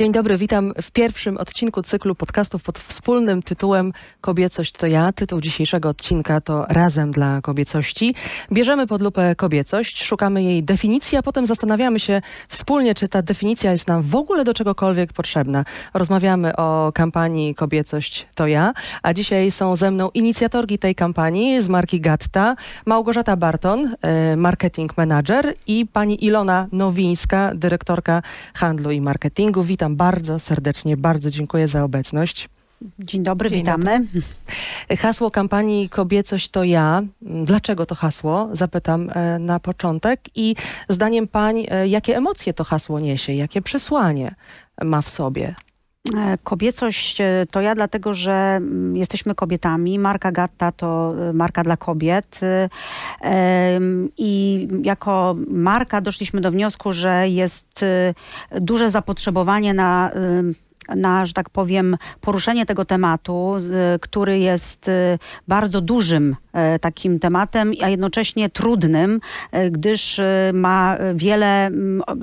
Dzień dobry, witam w pierwszym odcinku cyklu podcastów pod wspólnym tytułem Kobiecość to ja. Tytuł dzisiejszego odcinka to Razem dla kobiecości. Bierzemy pod lupę kobiecość, szukamy jej definicji, a potem zastanawiamy się wspólnie, czy ta definicja jest nam w ogóle do czegokolwiek potrzebna. Rozmawiamy o kampanii Kobiecość to ja, a dzisiaj są ze mną inicjatorki tej kampanii z marki Gatta, Małgorzata Barton, e, marketing manager i pani Ilona Nowińska, dyrektorka handlu i marketingu. Witam witam bardzo serdecznie, bardzo dziękuję za obecność. Dzień dobry, Dzień witamy. Dobry. Hasło kampanii Kobiecość to ja. Dlaczego to hasło? Zapytam e, na początek. I zdaniem pań, e, jakie emocje to hasło niesie? Jakie przesłanie ma w sobie? E, kobiecość to ja, dlatego że mm, jesteśmy kobietami. Marka Gatta to marka dla kobiet. I jako marka doszliśmy do wniosku, że jest duże zapotrzebowanie na na, że tak powiem, poruszenie tego tematu, który jest bardzo dużym E, takim tematem, a jednocześnie trudnym, e, gdyż e, ma wiele,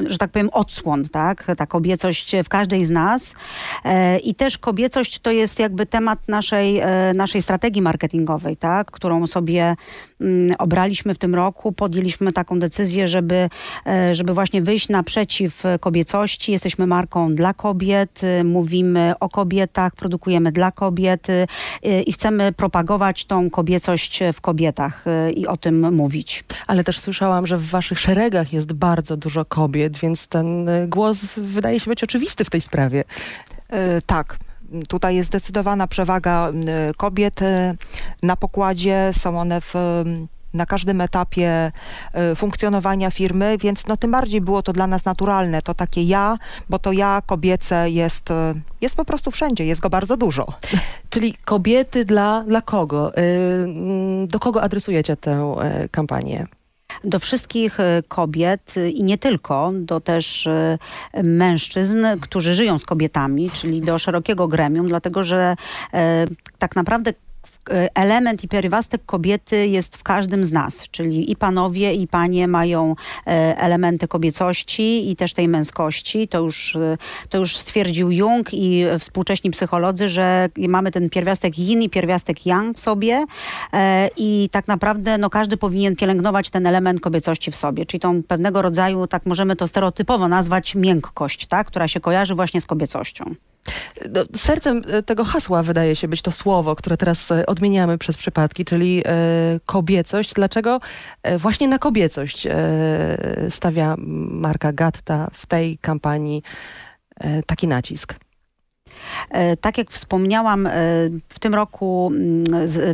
że tak powiem, odsłon, tak? Ta kobiecość w każdej z nas. I też kobiecość to jest jakby temat naszej, naszej strategii marketingowej, tak? Którą sobie obraliśmy w tym roku. Podjęliśmy taką decyzję, żeby, żeby właśnie wyjść naprzeciw kobiecości. Jesteśmy marką dla kobiet, mówimy o kobietach, produkujemy dla kobiet i chcemy propagować tą kobiecość w kobietach y, i o tym mówić. Ale też słyszałam, że w waszych szeregach jest bardzo dużo kobiet, więc ten y, głos wydaje się być oczywisty w tej sprawie. Tak, tutaj jest zdecydowana przewaga kobiet na pokładzie. Są one w na każdym etapie y, funkcjonowania firmy, więc no tym bardziej było to dla nas naturalne, to takie ja, bo to ja kobiece jest, y, jest po prostu wszędzie, jest go bardzo dużo. Czyli kobiety dla, dla kogo? Y, mm, do kogo adresujecie tę kampanię? do wszystkich kobiet i nie tylko, do też mężczyzn, którzy żyją z kobietami, czyli do szerokiego gremium, dlatego że tak naprawdę E, element i pierwiastek kobiety jest w każdym z nas, czyli i panowie, i panie mają e, elementy kobiecości i też tej męskości. To już, e, to już stwierdził Jung i współcześni psycholodzy, że mamy ten pierwiastek yin i pierwiastek yang w sobie i tak naprawdę no, każdy powinien pielęgnować ten element kobiecości w sobie, czyli tą pewnego rodzaju, tak możemy to stereotypowo nazwać miękkość, tak, która się kojarzy właśnie z kobiecością. No, sercem e, tego hasła wydaje się być to słowo, które teraz e, odmieniamy przez przypadki, czyli e, kobiecość. Dlaczego właśnie na kobiecość stawia marka Gatta w tej kampanii taki nacisk? E, tak jak wspomniałam, e, w tym roku mm,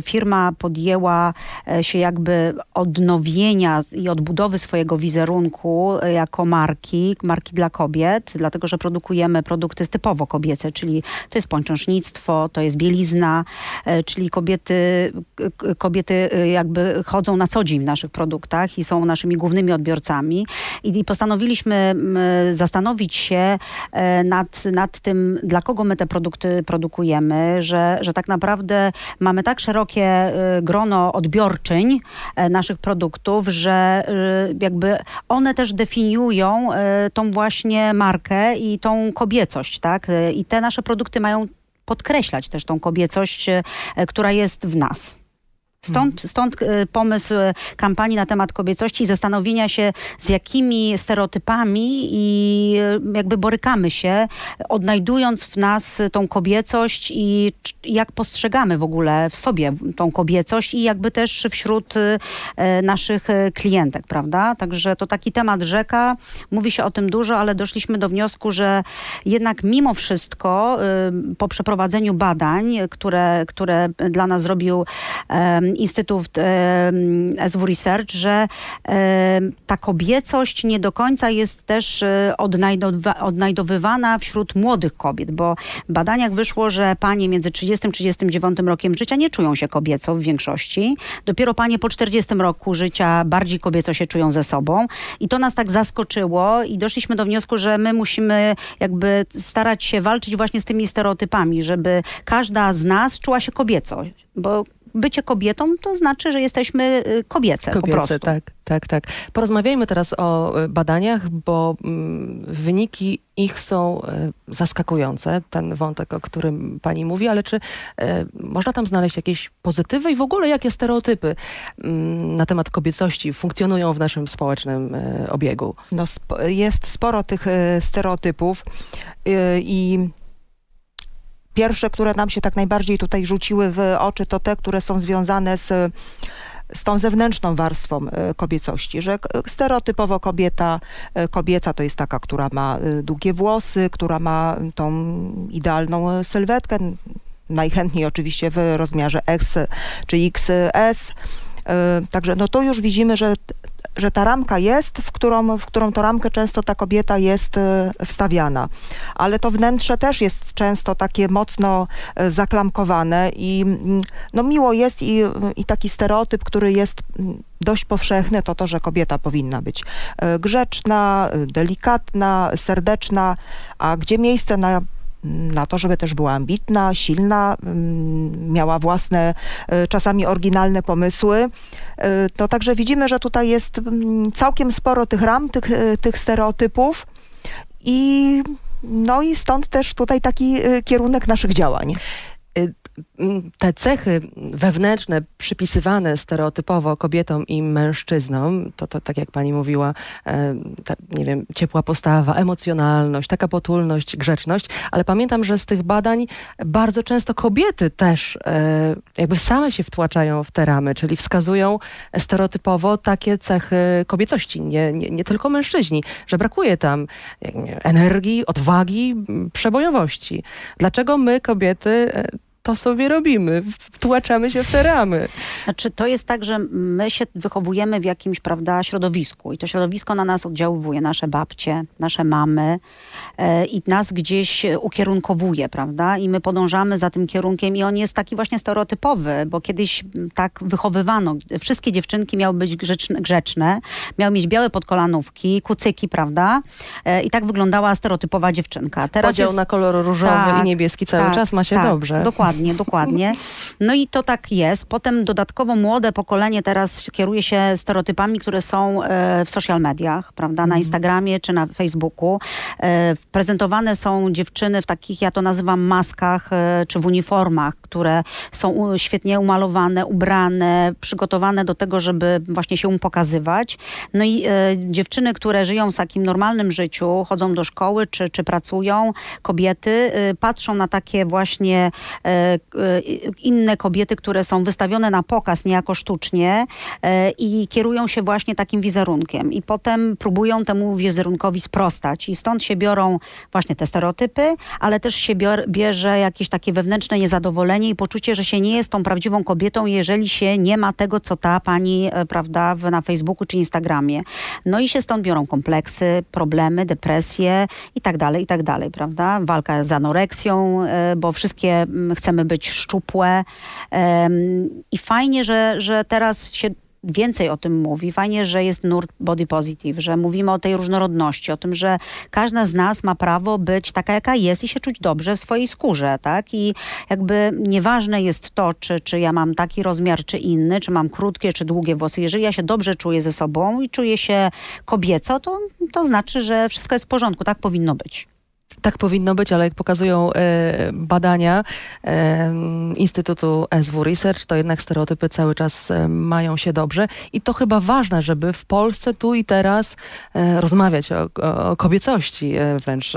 firma podjęła e, się jakby odnowienia i odbudowy swojego wizerunku jako marki, marki dla kobiet, dlatego że produkujemy produkty typowo kobiece, czyli to jest pończąsznictwo, to jest bielizna, czyli kobiety, kobiety jakby chodzą na co dzień w naszych produktach i są naszymi głównymi odbiorcami. I postanowiliśmy zastanowić się nad, nad tym, dla kogo my te produkty produkujemy, że, że tak naprawdę mamy tak szerokie y, grono odbiorczyń e, naszych produktów, że y, jakby one też definiują y, tą właśnie markę i tą kobiecość, tak? I te nasze produkty mają podkreślać też tą kobiecość, która jest w nas. Stąd, stąd y, pomysł y, kampanii na temat kobiecości i zastanowienia się, z jakimi stereotypami i y, jakby borykamy się, odnajdując w nas tą kobiecość i jak postrzegamy w ogóle w sobie tą kobiecość i jakby też wśród naszych klientek, prawda? Także to taki temat rzeka. Mówi się o tym dużo, ale doszliśmy do wniosku, że jednak mimo wszystko po przeprowadzeniu badań, które, które dla nas zrobił Instytut SW Research, że ta kobiecość nie do końca jest też e, odnajdowywana wśród młodych kobiet, bo w badaniach wyszło, że panie między 30 a 39 rokiem życia nie czują się kobieco w większości. Dopiero panie po 40 roku życia bardziej kobieco się czują ze sobą i to nas tak zaskoczyło i doszliśmy do wniosku, że my musimy jakby starać się walczyć właśnie z tymi stereotypami, żeby każda z nas czuła się kobieco, bo bycie kobietą to znaczy, że jesteśmy y, kobiece, po Kobiece, prostu. tak, tak, tak. Porozmawiajmy teraz o y, badaniach, bo mm, wyniki ich są y, zaskakujące, ten wątek, o którym pani mówi, ale czy y, można tam znaleźć jakieś pozytywy i w ogóle jakie stereotypy mm, na temat kobiecości funkcjonują w naszym społecznym y, obiegu? No, sp- jest sporo tych stereotypów i pierwsze, które nam się tak najbardziej tutaj rzuciły w oczy, to te, które są związane z, z tą zewnętrzną warstwą e, kobiecości, że stereotypowo kobieta, e, kobieca to jest taka, która ma e, długie włosy, która ma tą idealną sylwetkę, najchętniej oczywiście w rozmiarze X czy XS. Także no to już widzimy, że że ta ramka jest, w którą, w którą to ramkę często ta kobieta jest e, wstawiana. Ale to wnętrze też jest często takie mocno e, zaklamkowane i mm, no miło jest i, i taki stereotyp, który jest mm, dość powszechny, to to, że kobieta powinna być e, grzeczna, delikatna, serdeczna, a gdzie miejsce na na to, żeby też była ambitna, silna, mm, miała własne, e, czasami oryginalne pomysły. E, To także widzimy, że tutaj jest mm, całkiem sporo tych ram, tych, e, tych stereotypów i no i stąd też tutaj taki kierunek naszych działań. Mm, Te cechy wewnętrzne przypisywane stereotypowo kobietom i mężczyznom, to, to tak jak pani mówiła, e, ta, nie wiem, ciepła postawa, emocjonalność, taka potulność, grzeczność, ale pamiętam, że z tych badań bardzo często kobiety też e, jakby same się wtłaczają w te ramy, czyli wskazują stereotypowo takie cechy kobiecości, nie, nie, nie tylko mężczyźni, że brakuje tam energii, odwagi, przebojowości. Dlaczego my, kobiety, e, to sobie robimy. Wtłaczamy się w te ramy. Znaczy, to jest tak, że my się wychowujemy w jakimś, prawda, środowisku i to środowisko na nas oddziaływuje, nasze babcie, nasze mamy e, i nas gdzieś ukierunkowuje, prawda, i my podążamy za tym kierunkiem i on jest taki właśnie stereotypowy, bo kiedyś tak wychowywano. Wszystkie dziewczynki miały być grzeczne, grzeczne miały mieć białe podkolanówki, kucyki, prawda, e, i tak wyglądała stereotypowa dziewczynka. Teraz Podział jest... na kolor różowy Tak, i niebieski cały tak, czas ma się tak, dobrze. Dokładnie, dokładnie. No i to tak jest. Potem dodatkowo młode pokolenie teraz kieruje się stereotypami, które są e, w social mediach, prawda, Mhm. na Instagramie czy na Facebooku. E, prezentowane są dziewczyny w takich, ja to nazywam maskach, e, czy w uniformach, które są świetnie umalowane, ubrane, przygotowane do tego, żeby właśnie się pokazywać. No i dziewczyny, które żyją w takim normalnym życiu, chodzą do szkoły czy, czy pracują, kobiety, e, patrzą na takie właśnie inne kobiety, które są wystawione na pokaz niejako sztucznie e, i kierują się właśnie takim wizerunkiem. I potem próbują temu wizerunkowi sprostać. I stąd się biorą właśnie te stereotypy, ale też się bierze jakieś takie wewnętrzne niezadowolenie i poczucie, że się nie jest tą prawdziwą kobietą, jeżeli się nie ma tego, co ta pani, e, prawda, na Facebooku czy Instagramie. No i się stąd biorą kompleksy, problemy, depresje i tak dalej, i tak dalej, prawda? Walka z anoreksją, e, bo wszystkie mm, chcemy być szczupłe. I fajnie, że, że teraz się więcej o tym mówi. Fajnie, że jest nurt body positive, że mówimy o tej różnorodności, o tym, że każda z nas ma prawo być taka, jaka jest i się czuć dobrze w swojej skórze, tak? I jakby nieważne jest to, czy, czy ja mam taki rozmiar, czy inny, czy mam krótkie, czy długie włosy. Jeżeli ja się dobrze czuję ze sobą i czuję się kobieco, to, to znaczy, że wszystko jest w porządku. Tak powinno być. Tak powinno być, ale jak pokazują e, badania e, Instytutu SW Research, to jednak stereotypy cały czas e, mają się dobrze i to chyba ważne, żeby w Polsce tu i teraz rozmawiać o, o, kobiecości, wręcz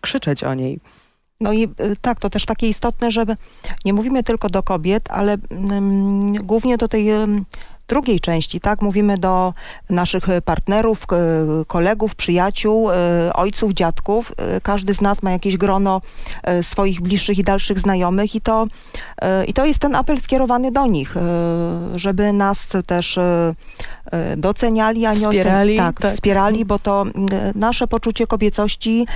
krzyczeć o niej. No i tak, to też takie istotne, żeby nie mówimy tylko do kobiet, ale mm, głównie do tej drugiej części, tak? Mówimy do naszych partnerów, kolegów, przyjaciół, y, ojców, dziadków. Y, Każdy z nas ma jakieś grono y, swoich bliższych i dalszych znajomych i to, i to jest ten apel skierowany do nich, żeby nas też doceniali, a nie Wspierali, Tak, tak. wspierali, bo to nasze poczucie kobiecości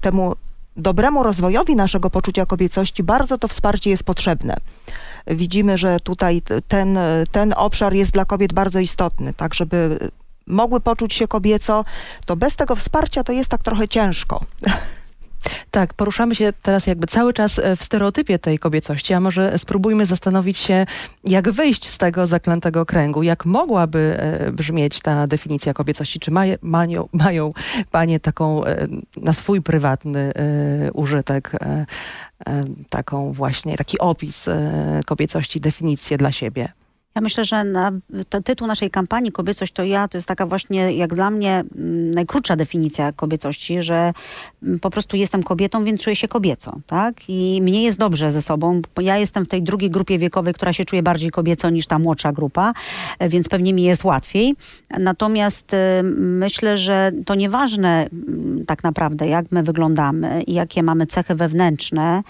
temu dobremu rozwojowi naszego poczucia kobiecości bardzo to wsparcie jest potrzebne. Widzimy, że tutaj ten, ten obszar jest dla kobiet bardzo istotny, tak żeby mogły poczuć się kobieco, to bez tego wsparcia to jest tak trochę ciężko. Tak, poruszamy się teraz jakby cały czas e, w stereotypie tej kobiecości, a może spróbujmy zastanowić się, jak wyjść z tego zaklętego kręgu, jak mogłaby e, brzmieć ta definicja kobiecości, czy mają, mają, mają panie taką e, na swój prywatny użytek, taką właśnie, taki opis kobiecości, definicję dla siebie. Ja myślę, że na, to tytuł naszej kampanii Kobiecość to ja to jest taka właśnie jak dla mnie mm, najkrótsza definicja kobiecości, że mm, po prostu jestem kobietą, więc czuję się kobiecą, tak? I mnie jest dobrze ze sobą. Ja jestem w tej drugiej grupie wiekowej, która się czuje bardziej kobieco niż ta młodsza grupa, e, więc pewnie mi jest łatwiej. Natomiast e, myślę, że to nieważne mm, tak naprawdę, jak my wyglądamy i jakie mamy cechy wewnętrzne.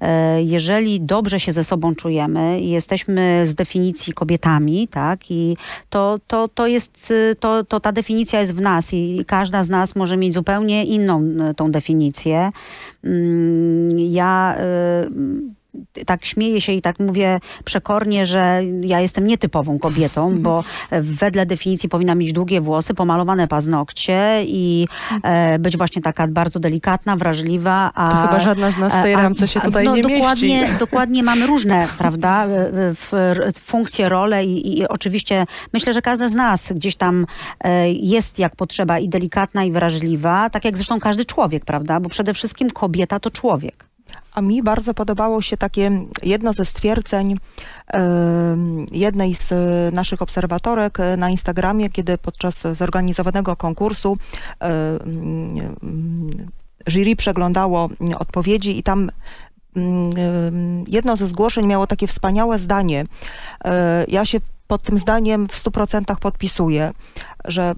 E, jeżeli dobrze się ze sobą czujemy jesteśmy z definicji kobietami, tak? I to, to, to jest, to, to ta definicja jest w nas i każda z nas może mieć zupełnie inną e, tą definicję. Mm, ja y, tak śmieję się i tak mówię przekornie, że ja jestem nietypową kobietą, bo wedle definicji powinna mieć długie włosy, pomalowane paznokcie i e, być właśnie taka bardzo delikatna, wrażliwa. A, to chyba żadna z nas w tej ramce się tutaj no, nie dokładnie, mieści. Dokładnie mamy różne, prawda, e, w, w, funkcje, role i, i, oczywiście myślę, że każda z nas gdzieś tam e, jest jak potrzeba i delikatna i wrażliwa, tak jak zresztą każdy człowiek, prawda, bo przede wszystkim kobieta to człowiek. A mi bardzo podobało się takie jedno ze stwierdzeń jednej z naszych obserwatorek na Instagramie, kiedy podczas zorganizowanego konkursu jury przeglądało odpowiedzi i tam jedno ze zgłoszeń miało takie wspaniałe zdanie. E, ja się pod tym zdaniem w 100% podpisuję, że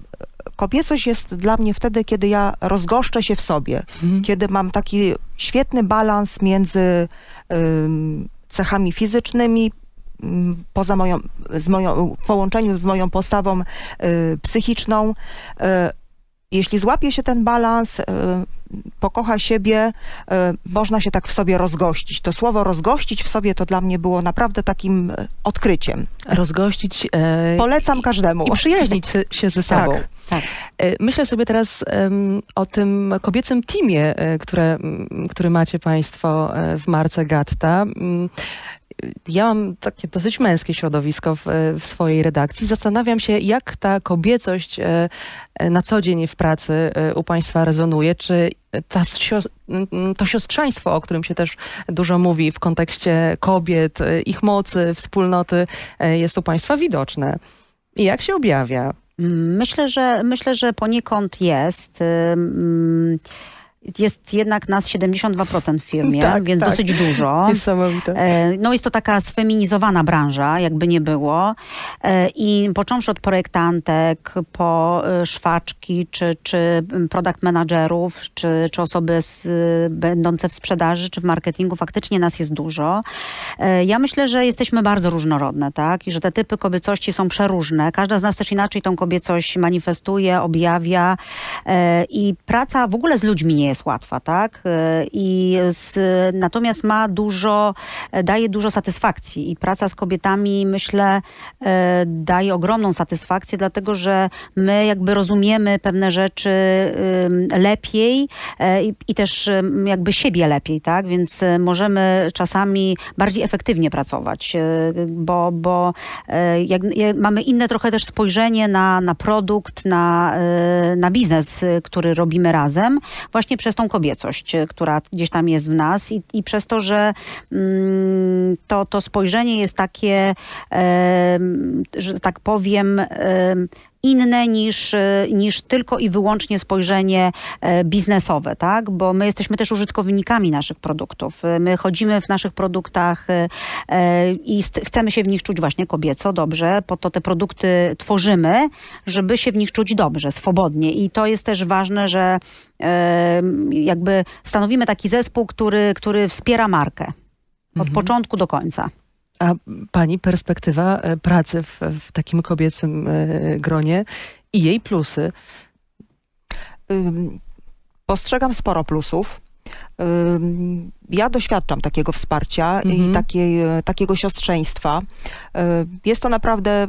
kobiecość jest dla mnie wtedy, kiedy ja rozgoszczę się w sobie, mhm. kiedy mam taki świetny balans między cechami fizycznymi, poza moją, z moją, w połączeniu z moją postawą y, psychiczną. Y, jeśli złapie się ten balans, y, pokocha siebie, można się tak w sobie rozgościć. To słowo rozgościć w sobie to dla mnie było naprawdę takim odkryciem. Rozgościć. E, Polecam każdemu. I przyjaźnić się ze sobą. Tak. Tak. Myślę sobie teraz um, o tym kobiecym teamie, e, które, który macie Państwo e, w marce Gatta. Ja mam takie dosyć męskie środowisko w, w, swojej redakcji. Zastanawiam się, jak ta kobiecość na co dzień w pracy u Państwa rezonuje. Czy ta, to siostrzeństwo, o którym się też dużo mówi w kontekście kobiet, ich mocy, wspólnoty, jest u Państwa widoczne. I jak się objawia? Myślę, że myślę, że poniekąd jest. Jest jednak nas 72% w firmie, tak, więc tak. dosyć dużo. Niesamowite. E, no jest to taka sfeminizowana branża, jakby nie było. E, I począwszy od projektantek, po e, szwaczki, czy, czy product managerów, czy, czy osoby z, będące w sprzedaży, czy w marketingu, faktycznie nas jest dużo. Ja myślę, że jesteśmy bardzo różnorodne, tak? I że te typy kobiecości są przeróżne. Każda z nas też inaczej tą kobiecość manifestuje, objawia. I praca w ogóle z ludźmi nie jest łatwa, tak? E, I z, natomiast ma dużo, e, daje dużo satysfakcji i praca z kobietami, myślę, e, daje ogromną satysfakcję, dlatego że my jakby rozumiemy pewne rzeczy lepiej i, i też jakby siebie lepiej, tak? Więc możemy czasami bardziej efektywnie pracować, bo, bo jak, jak mamy inne trochę też spojrzenie na, na produkt, na, na biznes, który robimy razem, właśnie przez tą kobiecość, e, która gdzieś tam jest w nas i, i przez to, że mm, to, to spojrzenie jest takie, e, że tak powiem, e, inne niż, e, niż tylko i wyłącznie spojrzenie e, biznesowe, tak? Bo my jesteśmy też użytkownikami naszych produktów. E, my chodzimy w naszych produktach i chcemy się w nich czuć właśnie kobieco, dobrze, po to te produkty tworzymy, żeby się w nich czuć dobrze, swobodnie. I to jest też ważne, że jakby stanowimy taki zespół, który, który wspiera markę od mhm. początku do końca. A pani perspektywa e, pracy w, w takim kobiecym e, gronie i jej plusy? Postrzegam sporo plusów. Ja doświadczam takiego wsparcia i mhm. takiej, e, takiego siostrzeństwa. Jest to naprawdę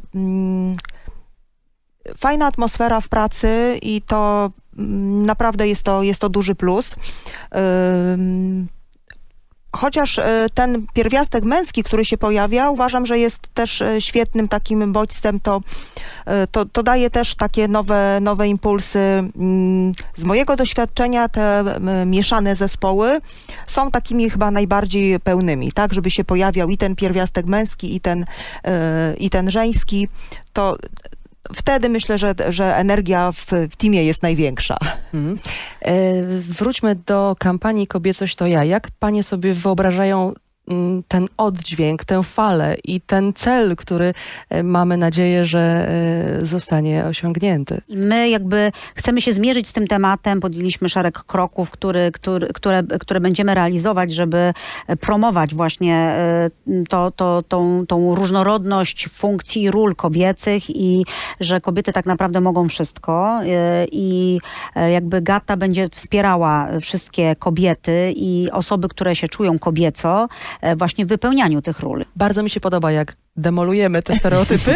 fajna atmosfera w pracy i to mm, naprawdę jest to, jest to duży plus. Chociaż e, ten pierwiastek męski, który się pojawia, uważam, że jest też e, świetnym takim bodźcem, to, e, to, to daje też takie nowe, nowe impulsy. Mm, Z mojego doświadczenia te mieszane zespoły są takimi chyba najbardziej pełnymi, tak, żeby się pojawiał i ten pierwiastek męski, i ten, i ten żeński, to wtedy myślę, że, że energia w, w teamie jest największa. Mhm. E, Wróćmy do kampanii Kobiecość to ja. Jak panie sobie wyobrażają mm, ten oddźwięk, tę falę i ten cel, który e, mamy nadzieję, że e, zostanie osiągnięty? My jakby chcemy się zmierzyć z tym tematem, podjęliśmy szereg kroków, który, który, które, które będziemy realizować, żeby e, promować właśnie to, to, tą, tą różnorodność funkcji i ról kobiecych i że kobiety tak naprawdę mogą wszystko i jakby Gata będzie wspierała wszystkie kobiety i osoby, które się czują kobieco właśnie w wypełnianiu tych ról. Bardzo mi się podoba, jak demolujemy te stereotypy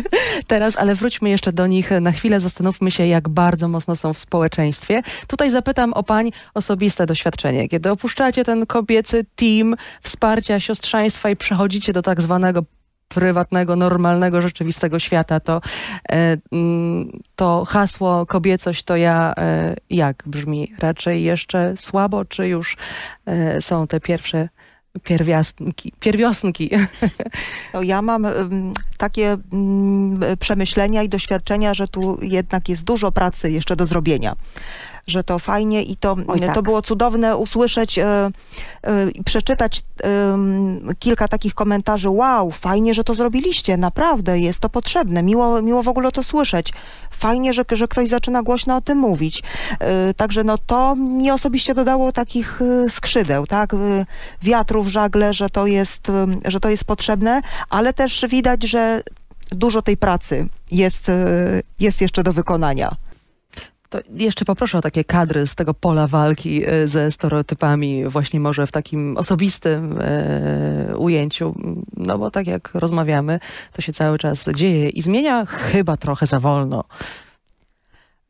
teraz, ale wróćmy jeszcze do nich na chwilę. Zastanówmy się, jak bardzo mocno są w społeczeństwie. Tutaj zapytam o pań osobiste doświadczenie. Kiedy opuszczacie ten kobiecy team wsparcia, siostrzeństwa i przechodzicie do tak zwanego prywatnego, normalnego, rzeczywistego świata, to, e, mm, to hasło kobiecość to ja e, jak brzmi? Raczej jeszcze słabo, czy już e, są te pierwsze pierwiastnki, pierwiosnki? No, ja mam ym, takie ym, przemyślenia i doświadczenia, że tu jednak jest dużo pracy jeszcze do zrobienia. Że to fajnie i to, Oj, tak. to było cudowne usłyszeć e, e, i przeczytać em, kilka takich komentarzy. Wow, fajnie, że to zrobiliście, naprawdę jest to potrzebne. Miło, miło w ogóle to słyszeć. Fajnie, że, że ktoś zaczyna głośno o tym mówić. E, Także no to mi osobiście dodało takich e, skrzydeł, tak? E, Wiatru w żagle, że to jest, że to jest potrzebne, ale też widać, że dużo tej pracy jest, e, jest jeszcze do wykonania. To jeszcze poproszę o takie kadry z tego pola walki e, ze stereotypami, właśnie może w takim osobistym e, ujęciu. No bo tak jak rozmawiamy, to się cały czas dzieje i zmienia chyba trochę za wolno.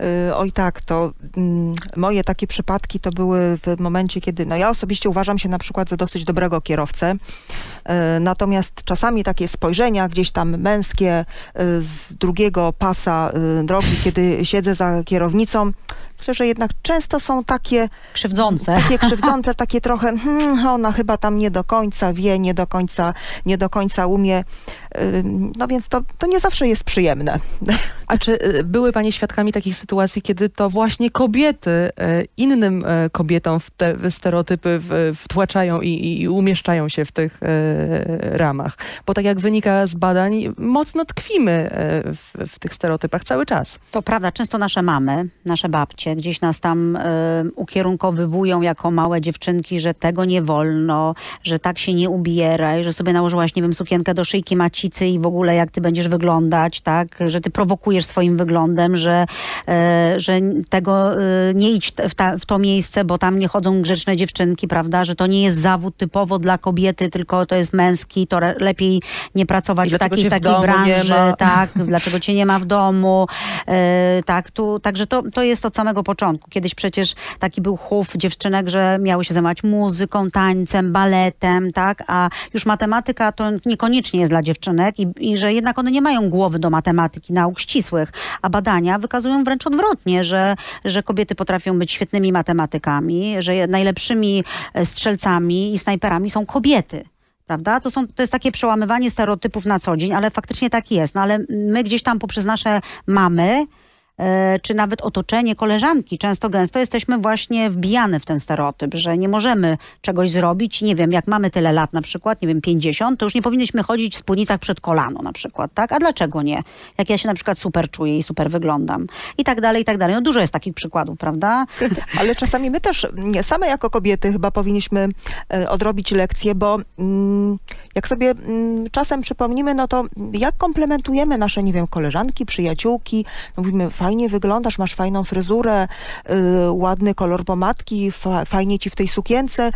Y, Oj tak, to mm, moje takie przypadki to były w momencie, kiedy, no ja osobiście uważam się na przykład za dosyć dobrego kierowcę, y, natomiast czasami takie spojrzenia gdzieś tam męskie y, z drugiego pasa drogi, kiedy siedzę za kierownicą, myślę, że jednak często są takie Krzywdzące. takie krzywdzące, takie trochę, hmm, ona chyba tam nie do końca wie, nie do końca, nie do końca umie. No więc to, to nie zawsze jest przyjemne. A czy e, były Panie świadkami takich sytuacji, kiedy to właśnie kobiety e, innym e, kobietom w te stereotypy w- wtłaczają i, i umieszczają się w tych ramach? Bo tak jak wynika z badań, mocno tkwimy w, w tych stereotypach cały czas. To prawda, często nasze mamy, nasze babcie gdzieś nas tam y, ukierunkowywują jako małe dziewczynki, że tego nie wolno, że tak się nie ubieraj, że sobie nałożyłaś, nie wiem, sukienkę do szyjki i w ogóle jak ty będziesz wyglądać, tak, że ty prowokujesz swoim wyglądem, że, y, że tego y, nie idź w, ta, w to miejsce, bo tam nie chodzą grzeczne dziewczynki, prawda, że to nie jest zawód typowo dla kobiety, tylko to jest męski, to lepiej nie pracować I w takiej, w takiej nie branży, tak, dlaczego cię nie ma w domu, e, tak, tu, także to, to jest od samego początku. Kiedyś przecież taki był chów dziewczynek, że miały się zajmować muzyką, tańcem, baletem, tak, a już matematyka to niekoniecznie jest dla dziewczynek i, i że jednak one nie mają głowy do matematyki, nauk ścisłych, a badania wykazują wręcz odwrotnie, że, że kobiety potrafią być świetnymi matematykami, że najlepszymi e, strzelcami i snajperami są kobiety. Prawda? To, są, to jest takie przełamywanie stereotypów na co dzień, ale faktycznie tak jest. No, ale my gdzieś tam poprzez nasze mamy, czy nawet otoczenie, koleżanki, często gęsto jesteśmy właśnie wbijane w ten stereotyp, że nie możemy czegoś zrobić. Nie wiem, jak mamy tyle lat na przykład, nie wiem, 50, to już nie powinniśmy chodzić w spódnicach przed kolano na przykład, tak? A dlaczego nie? Jak ja się na przykład super czuję i super wyglądam. I tak dalej, i tak dalej. No dużo jest takich przykładów, prawda? Ale czasami my też, mm, same jako kobiety, chyba powinniśmy e, odrobić lekcję, bo mm, jak sobie mm, czasem przypomnimy, no to jak komplementujemy nasze, nie wiem, koleżanki, przyjaciółki, no mówimy, fajnie wyglądasz, masz fajną fryzurę, y, ładny kolor pomadki, fa, fajnie ci w tej sukience.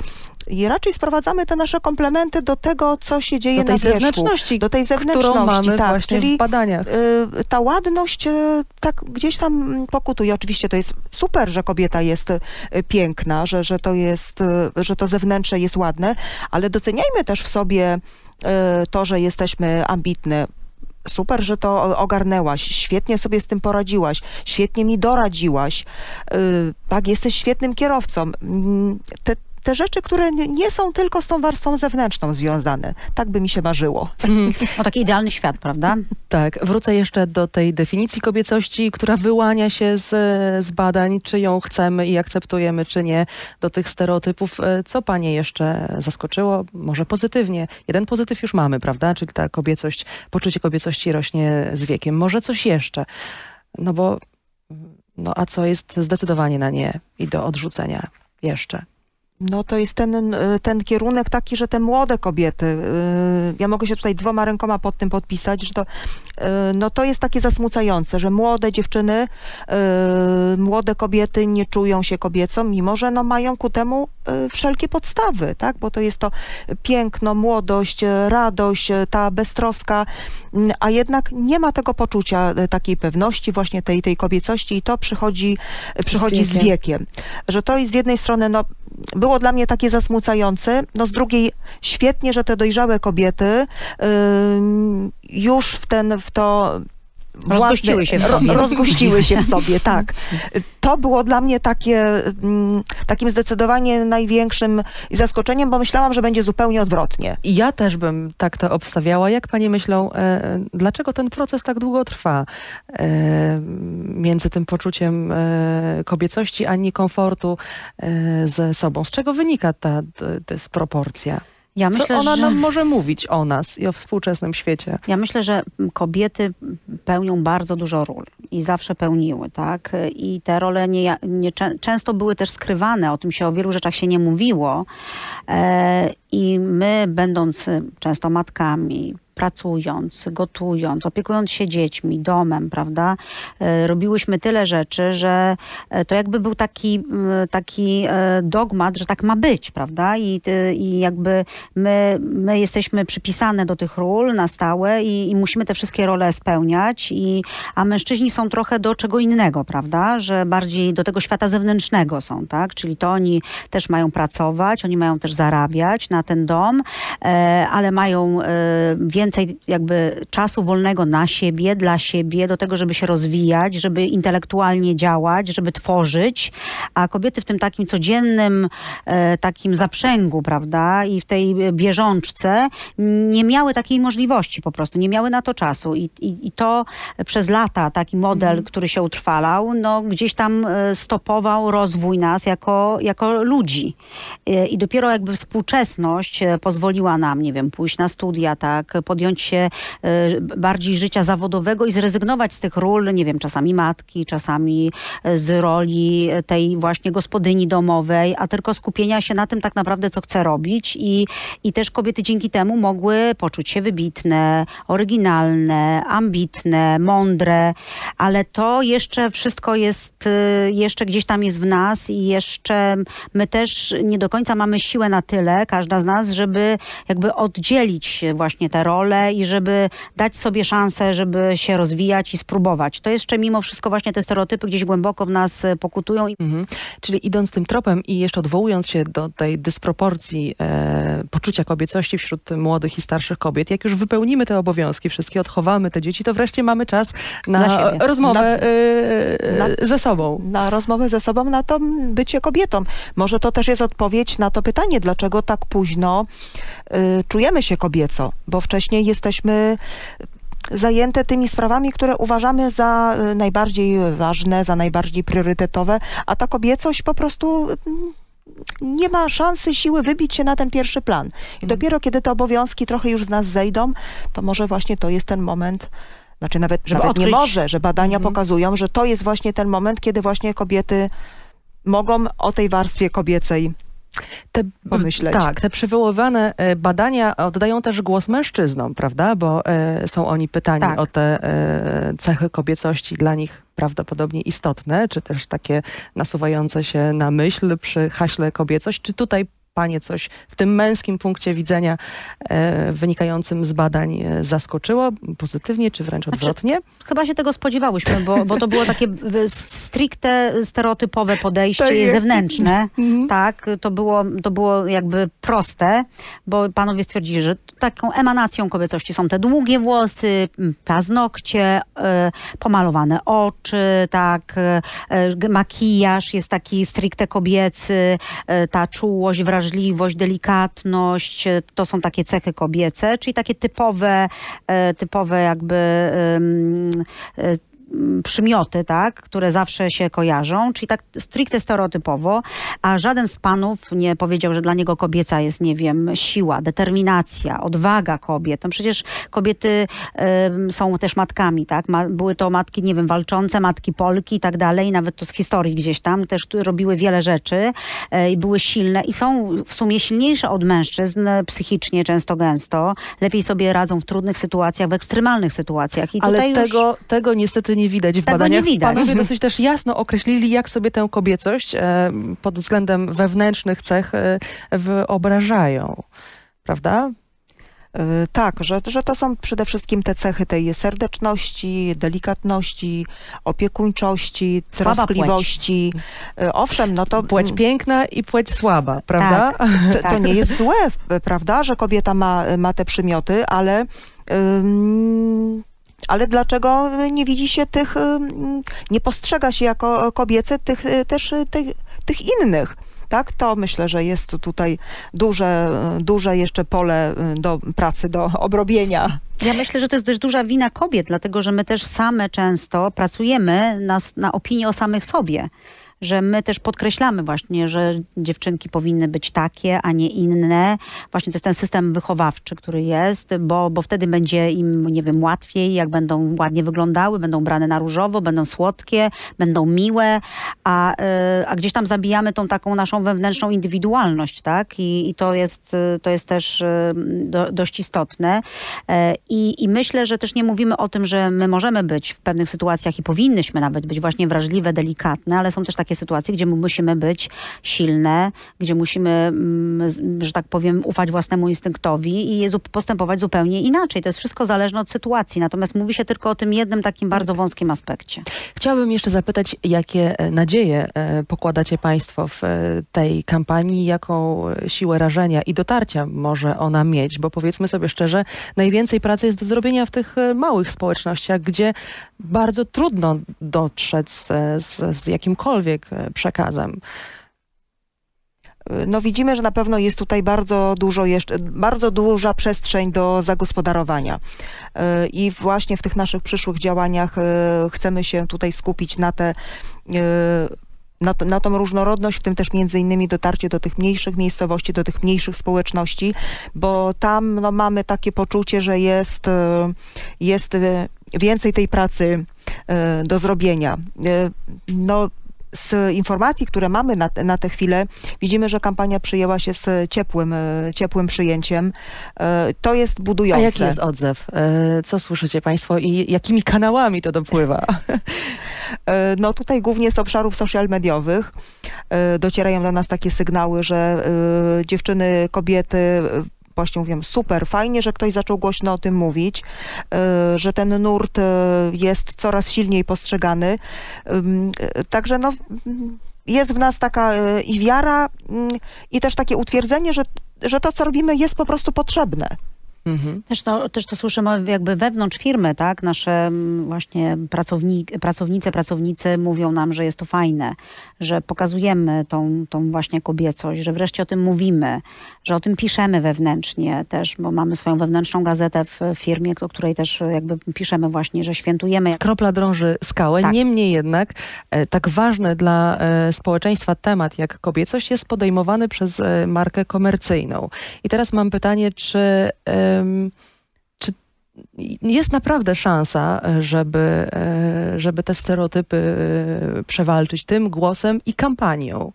I raczej sprowadzamy te nasze komplementy do tego, co się dzieje Do tej na wierzchu. zewnętrzności, do tej zewnętrzności, którą mamy tak, właśnie czyli w badaniach. y, ta ładność y, tak gdzieś tam pokutuje. Oczywiście to jest super, że kobieta jest y, piękna, że, że to jest, y, że to zewnętrzne jest ładne, ale doceniajmy też w sobie y, to, że jesteśmy ambitne. Super, że to ogarnęłaś, świetnie sobie z tym poradziłaś, świetnie mi doradziłaś. Y, Tak, jesteś świetnym kierowcą. Mm, Te, te rzeczy, które nie są tylko z tą warstwą zewnętrzną związane. Tak by mi się marzyło. No taki idealny świat, prawda? Tak, wrócę jeszcze do tej definicji kobiecości, która wyłania się z, z badań, czy ją chcemy i akceptujemy, czy nie, do tych stereotypów. E, Co panie jeszcze zaskoczyło? Może pozytywnie. Jeden pozytyw już mamy, prawda? Czyli ta kobiecość, poczucie kobiecości rośnie z wiekiem. Może coś jeszcze? No bo, no a co jest zdecydowanie na nie i do odrzucenia jeszcze? No to jest ten, y, ten kierunek taki, że te młode kobiety, y, ja mogę się tutaj dwoma rękoma pod tym podpisać, że to, y, no to jest takie zasmucające, że młode dziewczyny, młode kobiety nie czują się kobiecą, mimo że no mają ku temu wszelkie podstawy, tak? Bo to jest to piękno, młodość, radość, ta beztroska, a jednak nie ma tego poczucia y, takiej pewności, właśnie tej, tej kobiecości i to przychodzi, przychodzi z wiekiem. wiekiem. Że to jest z jednej strony, no było dla mnie takie zasmucające, no z drugiej świetnie, że te dojrzałe kobiety ym, już w ten, w to Rozgościły się w sobie. rozgościły się w sobie, tak. To było dla mnie takie, mm, takim zdecydowanie największym zaskoczeniem, bo myślałam, że będzie zupełnie odwrotnie. Ja też bym tak to obstawiała. Jak panie myślą, e, dlaczego ten proces tak długo trwa e, między tym poczuciem e, kobiecości, a niekomfortu e, ze sobą? Z czego wynika ta dysproporcja? Ja Co myślę, ona że... nam może mówić o nas i o współczesnym świecie? Ja myślę, że kobiety pełnią bardzo dużo ról i zawsze pełniły, tak? I te role nie, nie, czę- często były też skrywane, o tym się o wielu rzeczach się nie mówiło. E, I my, będąc często matkami, pracując, gotując, opiekując się dziećmi, domem, prawda, e, robiłyśmy tyle rzeczy, że e, to jakby był taki, taki e, dogmat, że tak ma być, prawda? I, i jakby my, my jesteśmy przypisane do tych ról na stałe i, i musimy te wszystkie role spełniać, i, a mężczyźni są trochę do czego innego, prawda? Że bardziej do tego świata zewnętrznego są, tak? Czyli to oni też mają pracować, oni mają też zarabiać na ten dom, ale mają e, więcej jakby czasu wolnego na siebie, dla siebie, do tego, żeby się rozwijać, żeby intelektualnie działać, żeby tworzyć, a kobiety w tym takim codziennym e, takim zaprzęgu, prawda, i w tej bieżączce nie miały takiej możliwości po prostu, nie miały na to czasu. I, i, i to przez lata taki model, który się utrwalał, no gdzieś tam e, stopował rozwój nas jako, jako ludzi. E, I dopiero jakby współczesność pozwoliła nam, nie wiem, pójść na studia, tak, podjąć się e, bardziej życia zawodowego i zrezygnować z tych ról, nie wiem, czasami matki, czasami e, z roli tej właśnie gospodyni domowej, a tylko skupienia się na tym tak naprawdę, co chce robić i, i też kobiety dzięki temu mogły poczuć się wybitne, oryginalne, ambitne, mądre, ale to jeszcze wszystko jest, jeszcze gdzieś tam jest w nas i jeszcze my też nie do końca mamy siłę na tyle, każda z nas, żeby jakby oddzielić właśnie te role i żeby dać sobie szansę, żeby się rozwijać i spróbować. To jeszcze mimo wszystko właśnie te stereotypy gdzieś głęboko w nas y, pokutują Mhm. Czyli idąc tym tropem i jeszcze odwołując się do tej dysproporcji e, poczucia kobiecości wśród młodych i starszych kobiet, jak już wypełnimy te obowiązki, wszystkie odchowamy te dzieci, to wreszcie mamy czas na rozmowę e, na- ze sobą. na rozmowę ze sobą, na to bycie kobietą. Może to też jest odpowiedź na to pytanie, dlaczego tak późno y, czujemy się kobieco, bo wcześniej jesteśmy zajęte tymi sprawami, które uważamy za y, najbardziej ważne, za najbardziej priorytetowe, a ta kobiecość po prostu mm, nie ma szansy, siły wybić się na ten pierwszy plan. I dopiero kiedy te obowiązki trochę już z nas zejdą, to może właśnie to jest ten moment, znaczy nawet, Żeby nawet nie może, że badania Mhm. pokazują, że to jest właśnie ten moment, kiedy właśnie kobiety mogą o tej warstwie kobiecej Te, pomyśleć. Tak, te przywoływane e, badania oddają też głos mężczyznom, prawda? Bo e, są oni pytani Tak. o te e, cechy kobiecości dla nich prawdopodobnie istotne, czy też takie nasuwające się na myśl przy haśle kobiecość. Czy tutaj panie coś w tym męskim punkcie widzenia e, wynikającym z badań e, zaskoczyło pozytywnie, czy wręcz odwrotnie? Chyba się tego spodziewałyśmy, bo, bo to było takie stricte stereotypowe podejście jest. zewnętrzne. Mhm. Tak, to było, to było jakby proste, bo panowie stwierdzili, że taką emanacją kobiecości są te długie włosy, paznokcie, e, pomalowane oczy, tak, e, makijaż jest taki stricte kobiecy, ta czułość, wrażliwość, delikatność, e, to są takie cechy kobiece, czyli takie typowe, e, typowe jakby e, przymioty, tak, które zawsze się kojarzą, czyli tak stricte stereotypowo, a żaden z panów nie powiedział, że dla niego kobieca jest, nie wiem, siła, determinacja, odwaga kobiet. No przecież kobiety em, są też matkami, tak, Ma, były to matki, nie wiem, walczące, matki Polki i tak dalej, nawet to z historii gdzieś tam, też robiły wiele rzeczy e, i były silne i są w sumie silniejsze od mężczyzn e, psychicznie często gęsto, lepiej sobie radzą w trudnych sytuacjach, w ekstremalnych sytuacjach. I Ale tutaj już... tego, tego niestety nie widać w Tego nie badaniach. widać. Panowie dosyć też jasno określili, jak sobie tę kobiecość e, pod względem wewnętrznych cech e, wyobrażają. Prawda? Y, Tak, że, że to są przede wszystkim te cechy tej serdeczności, delikatności, opiekuńczości, Słaba troskliwości. Y, Owszem, no to Płeć mm, piękna i płeć słaba, prawda? to, to tak. nie jest złe, prawda, że kobieta ma, ma te przymioty, ale ym, ale dlaczego nie widzi się tych, ym, nie postrzega się jako kobiece tych y, też y, tych, tych innych? Tak, to myślę, że jest tutaj duże, y, duże jeszcze pole y, do pracy, do obrobienia. Ja myślę, że to jest też duża wina kobiet, dlatego że my też same często pracujemy na, na opinię o samych sobie. Że my też podkreślamy właśnie, że dziewczynki powinny być takie, a nie inne. Właśnie to jest ten system wychowawczy, który jest, bo, bo wtedy będzie im, nie wiem, łatwiej, jak będą ładnie wyglądały, będą brane na różowo, będą słodkie, będą miłe, a, y, a gdzieś tam zabijamy tą taką naszą wewnętrzną indywidualność, tak? I, i to, jest, to jest też y, do, dość istotne. E, I, I myślę, że też nie mówimy o tym, że my możemy być w pewnych sytuacjach i powinnyśmy nawet być właśnie wrażliwe, delikatne, ale są też takie sytuacje, gdzie my musimy być silne, gdzie musimy, mm, że tak powiem, ufać własnemu instynktowi i postępować zupełnie inaczej. To jest wszystko zależne od sytuacji. Natomiast mówi się tylko o tym jednym takim bardzo wąskim aspekcie. Chciałabym jeszcze zapytać, jakie e, nadzieje e, pokładacie Państwo w e, tej kampanii, jaką siłę rażenia i dotarcia może ona mieć, bo powiedzmy sobie szczerze, najwięcej pracy jest do zrobienia w tych małych społecznościach, gdzie bardzo trudno dotrzeć z, z, z jakimkolwiek e, przekazem. No widzimy, że na pewno jest tutaj bardzo dużo jeszcze, bardzo duża przestrzeń do zagospodarowania. Y, I właśnie w tych naszych przyszłych działaniach chcemy się tutaj skupić na te na, to, na tą różnorodność, w tym też między innymi dotarcie do tych mniejszych miejscowości, do tych mniejszych społeczności, bo tam no, mamy takie poczucie, że jest, jest więcej tej pracy do zrobienia. No, z informacji, które mamy na, na tę chwilę, widzimy, że kampania przyjęła się z ciepłym, y, ciepłym przyjęciem. Y, To jest A budujące. jaki jest odzew? E, Co słyszycie Państwo i jakimi kanałami to dopływa? E, No tutaj głównie z obszarów social mediowych e, docierają do nas takie sygnały, że e, dziewczyny, kobiety e, właśnie mówią, super, fajnie, że ktoś zaczął głośno o tym mówić, e, że ten nurt e, jest coraz silniej postrzegany. E, Także no, jest w nas taka i wiara, i też takie utwierdzenie, że, że to, co robimy, jest po prostu potrzebne. Mhm. Też to, też to słyszymy jakby wewnątrz firmy, tak? Nasze mm, właśnie pracownik, pracownice, pracownicy mówią nam, że jest to fajne, że pokazujemy tą, tą właśnie kobiecość, że wreszcie o tym mówimy, że o tym piszemy wewnętrznie też, bo mamy swoją wewnętrzną gazetę w firmie, o której też jakby piszemy właśnie, że świętujemy. Kropla drąży skałę. Tak. Niemniej jednak e, tak ważny dla e, społeczeństwa temat jak kobiecość jest podejmowany przez e, markę komercyjną. I teraz mam pytanie, czy, czy jest naprawdę szansa, żeby, e, żeby te stereotypy e, przewalczyć tym głosem i kampanią?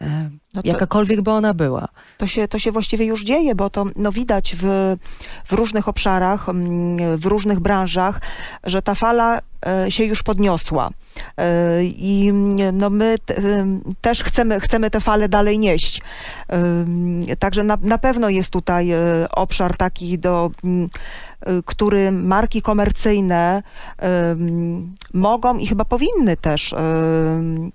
E, No to, jakakolwiek by ona była. to, się, to się właściwie już dzieje, bo to no, widać w, w różnych obszarach, mm, w różnych branżach, że ta fala e, się już podniosła. E, I no, my też chcemy, chcemy tę falę dalej nieść. Także na, na pewno jest tutaj obszar taki, do, mm, który marki komercyjne mogą i chyba powinny też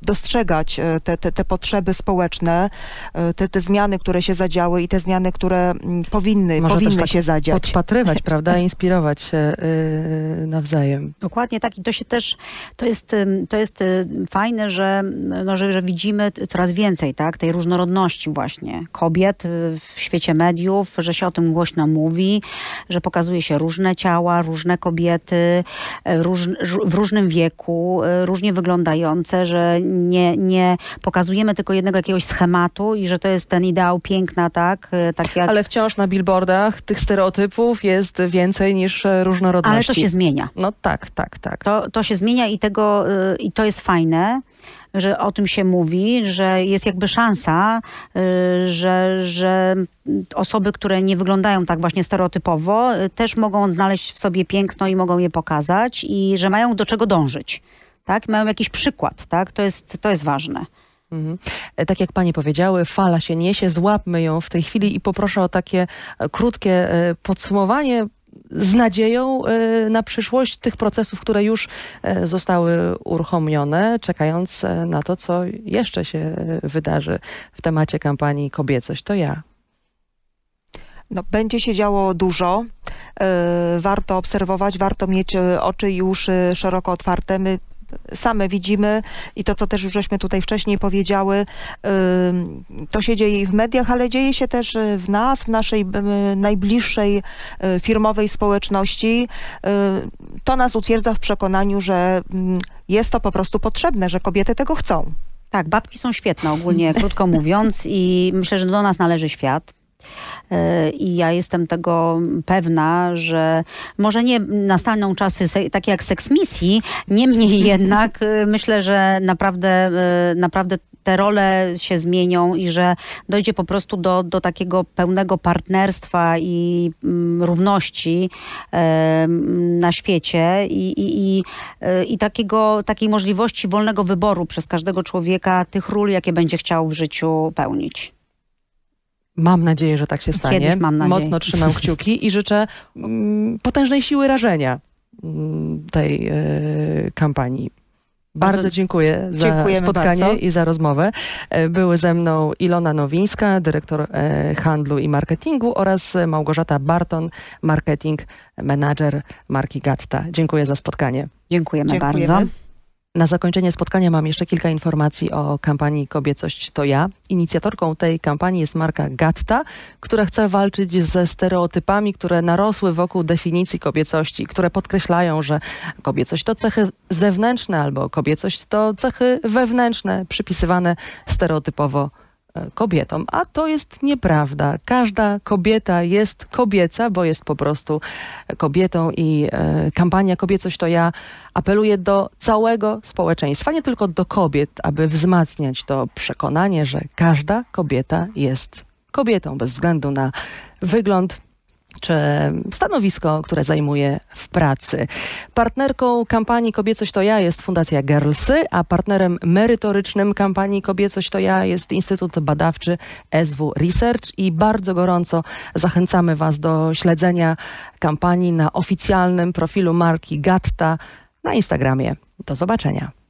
dostrzegać e, te, te, te potrzeby społeczne, e, te, te zmiany, które się zadziały i te zmiany, które mm, powinny, Może powinny tak się zadziać. Podpatrywać, prawda? Inspirować się y, nawzajem. Dokładnie tak. I to się też, to jest, to jest y, fajne, że, no, że, że widzimy coraz więcej tak, tej różnorodności właśnie kobiet y, w świecie mediów, że się o tym głośno mówi, że pokazuje się różne ciała, różne kobiety, y, róż, w różnym wieku, y, różnie wyglądające, że nie, nie pokazujemy tylko jednego jakiegoś schematu i że to jest ten ideał piękna, tak? y, tak jak, Ale wciąż na billboardach tych stereotypów jest więcej niż e, różnorodności. ale to się zmienia. No tak, tak, tak. To, to się zmienia i tego, i to jest fajne, że o tym się mówi, że jest jakby szansa, y, że, że osoby, które nie wyglądają tak właśnie stereotypowo, y, też mogą odnaleźć w sobie piękno i mogą je pokazać i że mają do czego dążyć. Tak? Mają jakiś przykład, tak? To jest, to jest ważne. Mhm. E, Tak jak panie powiedziały, fala się niesie, złapmy ją w tej chwili i poproszę o takie e, krótkie e, podsumowanie z nadzieją e, na przyszłość tych procesów, które już e, zostały uruchomione, czekając e, na to, co jeszcze się wydarzy w temacie kampanii Kobiecość to ja. No, będzie się działo dużo. Warto obserwować, warto mieć oczy i uszy szeroko otwarte. My same widzimy i to, co też już żeśmy tutaj wcześniej powiedziały, to się dzieje i w mediach, ale dzieje się też e, w nas, w naszej e, najbliższej e, firmowej społeczności. To nas utwierdza w przekonaniu, że mm, jest to po prostu potrzebne, że kobiety tego chcą. Tak, babki są świetne ogólnie, krótko mówiąc i myślę, że do nas należy świat. E, I ja jestem tego pewna, że może nie nastaną czasy takie jak seks misji, niemniej jednak e, myślę, że naprawdę, e, naprawdę te role się zmienią i że dojdzie po prostu do, do takiego pełnego partnerstwa i mm, równości mm, na świecie i, i, i, i takiego, takiej możliwości wolnego wyboru przez każdego człowieka tych ról, jakie będzie chciał w życiu pełnić. Mam nadzieję, że tak się stanie. Kiedyś mam nadzieję. Mocno trzymam kciuki i życzę mm, potężnej siły rażenia mm, tej e, kampanii. Bardzo, Bardzo dziękuję za dziękujemy spotkanie bardzo. i za rozmowę. E, Były ze mną Ilona Nowińska, dyrektor e, handlu i marketingu oraz Małgorzata Barton, marketing manager marki Gatta. Dziękuję za spotkanie. Dziękujemy, Dziękujemy. bardzo. Na zakończenie spotkania mam jeszcze kilka informacji o kampanii Kobiecość to ja. Inicjatorką tej kampanii jest marka Gatta, która chce walczyć ze stereotypami, które narosły wokół definicji kobiecości, które podkreślają, że kobiecość to cechy zewnętrzne albo kobiecość to cechy wewnętrzne, przypisywane stereotypowo kobietom. A to jest nieprawda. Każda kobieta jest kobieca, bo jest po prostu kobietą i e, kampania Kobiecość to ja apeluje do całego społeczeństwa, nie tylko do kobiet, aby wzmacniać to przekonanie, że każda kobieta jest kobietą, bez względu na wygląd czy stanowisko, które zajmuje w pracy. Partnerką kampanii Kobiecość to ja jest Fundacja Girlsy, a partnerem merytorycznym kampanii Kobiecość to ja jest Instytut Badawczy SW Research i bardzo gorąco zachęcamy Was do śledzenia kampanii na oficjalnym profilu marki Gatta na Instagramie. Do zobaczenia.